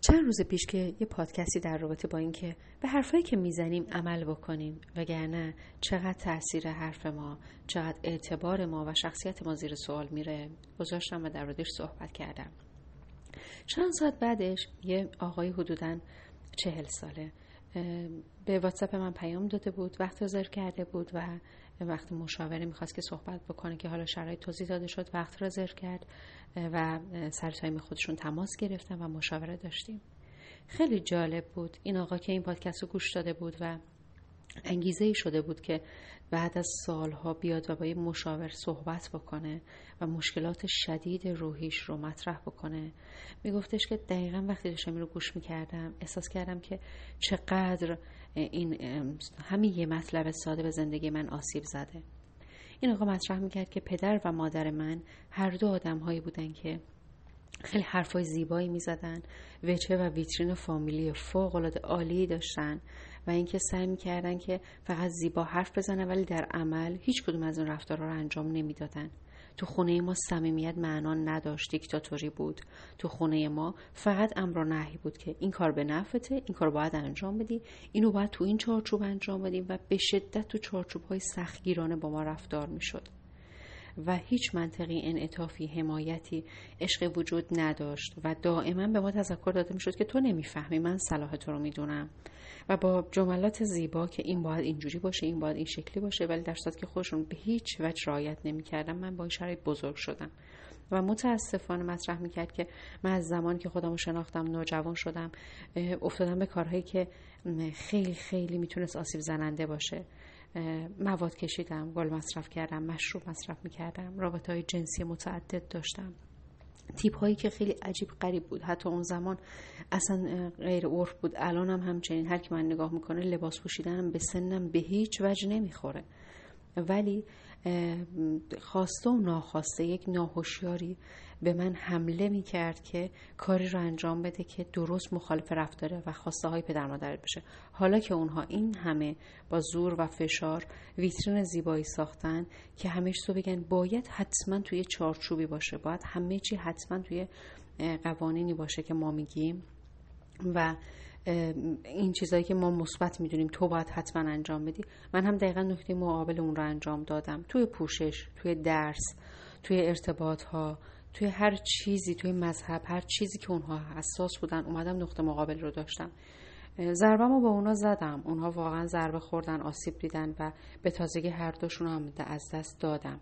چند روز پیش که یه پادکستی در رابطه با اینکه به حرفایی که می‌زنیم عمل بکنیم وگرنه چقدر تاثیر حرف ما چقدر اعتبار ما و شخصیت ما زیر سوال میره گذاشتم و در موردش صحبت کردم. چند ساعت بعدش یه آقای حدودا چهل ساله به واتساپ من پیام داده بود وقت رزرو کرده بود و وقت مشاوره می‌خواست که صحبت بکنه که حالا شرایط توضیح داده شد وقت رزرو کرد و سر تایم خودشون تماس گرفتن و مشاوره داشتیم. خیلی جالب بود این آقا که این پادکست رو گوش داده بود و انگیزه ای شده بود که بعد از سالها بیاد و با یه مشاور صحبت بکنه و مشکلات شدید روحیش رو مطرح بکنه. میگفتش که دقیقا وقتی داشتم رو گوش می‌کردم احساس کردم که چقدر این همین یه مطلب ساده به زندگی من آسیب زده. این آقا مطرح می‌کرد که پدر و مادر من هر دو آدم هایی بودن که خیلی حرفای زیبایی می‌زدن. وچه و ویترین فامیلی فوق العاده عالی داشتن و اینکه سعی می‌کردن که فقط زیبا حرف بزنن ولی در عمل هیچ کدوم از اون رفتارها رو انجام نمی‌دادن. تو خونه ما صمیمیت معنا نداشت دیکتاتوری بود. تو خونه ما فقط امر و نهی بود که این کار به نفته این کار باید انجام بدی اینو باید تو این چارچوب انجام بدیم و به شدت تو چارچوب های سختگیرانه با ما رفتار می‌شد. و هیچ منطقی انعطافی حمایتی عشق وجود نداشت و دائما به ما تذکر داده می‌شد که تو نمی‌فهمی من صلاح تو رو می‌دونم. و با جملات زیبا که این باید اینجوری باشه این باید این شکلی باشه ولی در صورت که خودشون به هیچ وجه رعایت نمی‌کردم من با این شرایط بزرگ شدم. و متاسفانه مطرح می‌کرد که من از زمان که خودم رو شناختم نوجوان شدم افتادم به کارهایی که خیلی خیلی می‌تونست آسیب زننده باشه. مواد کشیدم گل مصرف کردم مشروب مصرف می‌کردم رابطه های جنسی متعدد داشتم. تیپ هایی که خیلی عجیب غریب بود. حتی اون زمان اصلا غیر عرف بود. الان هم همچنین. هر کی من نگاه می‌کنه لباس پوشیدنم به سنم به هیچ وجه نمی‌خوره. ولی خواسته و ناخواسته یک ناهوشیاری به من حمله می کرد که کاری رو انجام بده که درست مخالف رفتاره و خواسته های پدر مادر بشه. حالا که اونها این همه با زور و فشار ویترین زیبایی ساختن که همه تو بگن باید حتما توی چارچوبی باشه باید همه چی حتما توی قوانینی باشه که ما میگیم و این چیزایی که ما مثبت می‌دونیم تو باید حتما انجام بدی. من هم دقیقا نکته مقابل اون رو انجام دادم. توی پوشش توی درس توی ارتباط ها توی هر چیزی توی مذهب هر چیزی که اونها حساس بودن اومدم نقطه مقابل رو داشتم. ضربه با اونا زدم. اونها واقعا ضربه خوردن آسیب دیدن و به تازگی هر دوشون هم از دست دادم.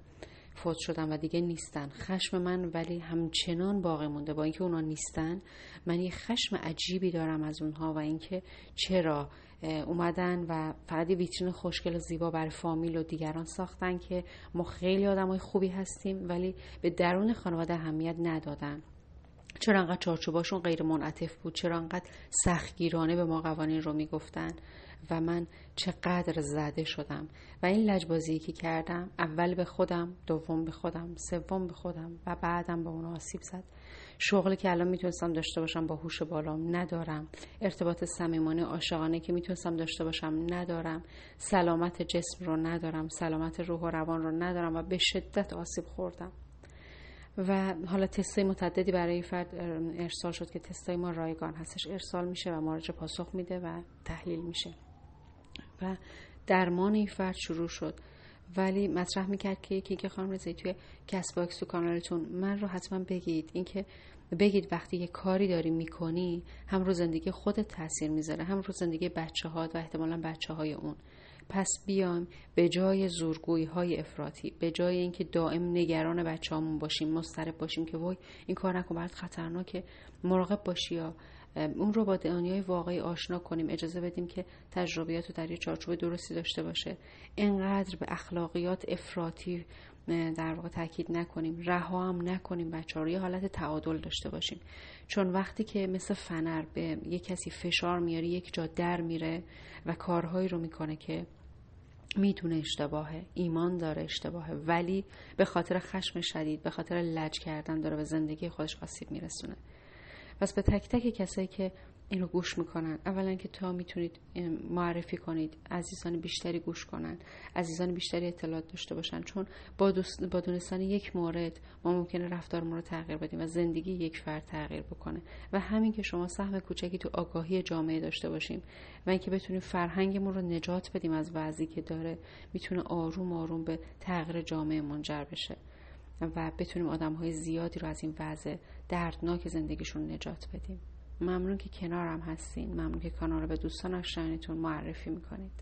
فوت شدن و دیگه نیستن. خشم من ولی همچنان باقی مونده. با اینکه اونا نیستن من یه خشم عجیبی دارم از اونها و اینکه چرا اومدن و فقط ویترین خوشگل و زیبا برای فامیل و دیگران ساختن که ما خیلی آدمای خوبی هستیم ولی به درون خانواده اهمیت ندادن. چرا انقدر چارچوباشون غیر منعطف بود؟ چرا انقدر سختگیرانه به ما قوانین رو می‌گفتن؟ و من چقدر زده شدم؟ و این لجبازی که کردم اول به خودم دوم به خودم سوم به خودم و بعدم به اون آسیب زد. شغلی که الان می‌تونستم داشته باشم با هوش بالام ندارم. ارتباط صمیمانه عاشقانه که می‌تونستم داشته باشم ندارم. سلامت جسم رو ندارم. سلامت روح و روان رو ندارم و به شدت آسیب خوردم. و حالا تستای متعددی برای فرد ارسال شد که تستای ما رایگان هستش. ارسال میشه و مراجع پاسخ میده و تحلیل میشه. و درمان این فرد شروع شد. ولی مطرح می‌کرد که یکی که خانم رضایی توی Castbox تو کانالتون من رو حتما بگید. اینکه بگید وقتی یه کاری داری می‌کنی هم رو زندگی خودت تاثیر می‌ذاره هم رو زندگی بچه ها و احتمالا بچه های اون. پس بیایم به جای زورگویی های افراطی به جای اینکه دائم نگران بچه‌هامون باشیم مضطرب باشیم که وای این کار نکن برات خطرناکه مراقب باشی یا اون رو با دنیای واقعی آشنا کنیم. اجازه بدیم که تجربیات رو در یه چارچوب درستی داشته باشه. انقدر به اخلاقیات افراطی در واقع تاکید نکنیم. رها هم نکنیم بچه رو یه حالت تعادل داشته باشیم. چون وقتی که مثل فنر به یه کسی فشار میاری یک جا در میره و کارهایی رو می‌کنه که می‌تونه اشتباهه ایمان داره اشتباهه ولی به خاطر خشم شدید به خاطر لج کردن داره به زندگی خودش آسیب میرسونه. پس به تک تک کسایی که اینو گوش می‌کنن. اولا که تا می‌تونید معرفی کنید. عزیزان بیشتری گوش کنن. عزیزان بیشتری اطلاعات داشته باشن. چون با, با دونستان یک مورد ما ممکنه رفتارمون رو تغییر بدیم و زندگی یک فرد تغییر بکنه. و همین که شما سهم کوچکی تو آگاهی جامعه داشته باشیم و اینکه بتونیم فرهنگمون رو نجات بدیم از وضعی که داره می‌تونه آروم آروم به تغییر جامعه منجر بشه و بتونیم آدم های زیادی رو از این وضع دردناک زندگیشون نجات بدیم. ممنون که کنارم هستین. ممنون که کانال رو به دوستان آشنایانتون معرفی می‌کنید.